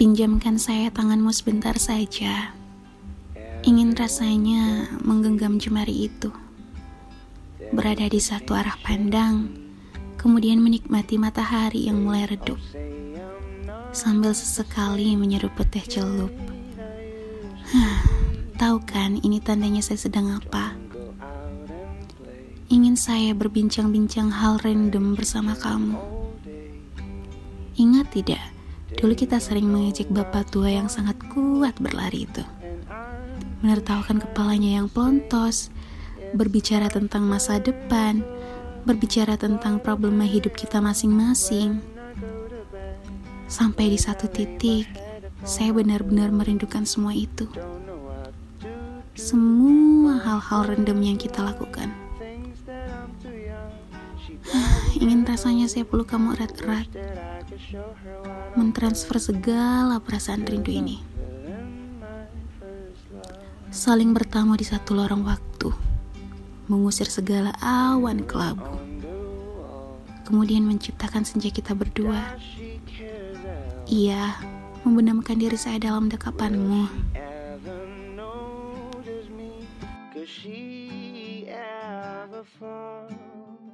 Pinjamkan saya tanganmu sebentar saja. Ingin rasanya menggenggam jemari itu. Berada di satu arah pandang, kemudian menikmati matahari yang mulai redup. Sambil sesekali menyeruput teh celup. Tahu kan ini tandanya saya sedang apa? Ingin saya berbincang-bincang hal random bersama kamu. Ingat tidak? Dulu kita sering mengejek bapak tua yang sangat kuat berlari itu. Menertawakan kepalanya yang plontos, berbicara tentang masa depan, berbicara tentang problema hidup kita masing-masing. Sampai di satu titik, saya benar-benar merindukan semua itu. Semua hal-hal random yang kita lakukan. Ingin rasanya saya peluk kamu erat-erat mentransfer segala perasaan rindu ini. Saling bertamu di satu lorong waktu, mengusir segala awan kelabu. Kemudian menciptakan senja kita berdua. Iya, membenamkan diri saya dalam dekapanmu.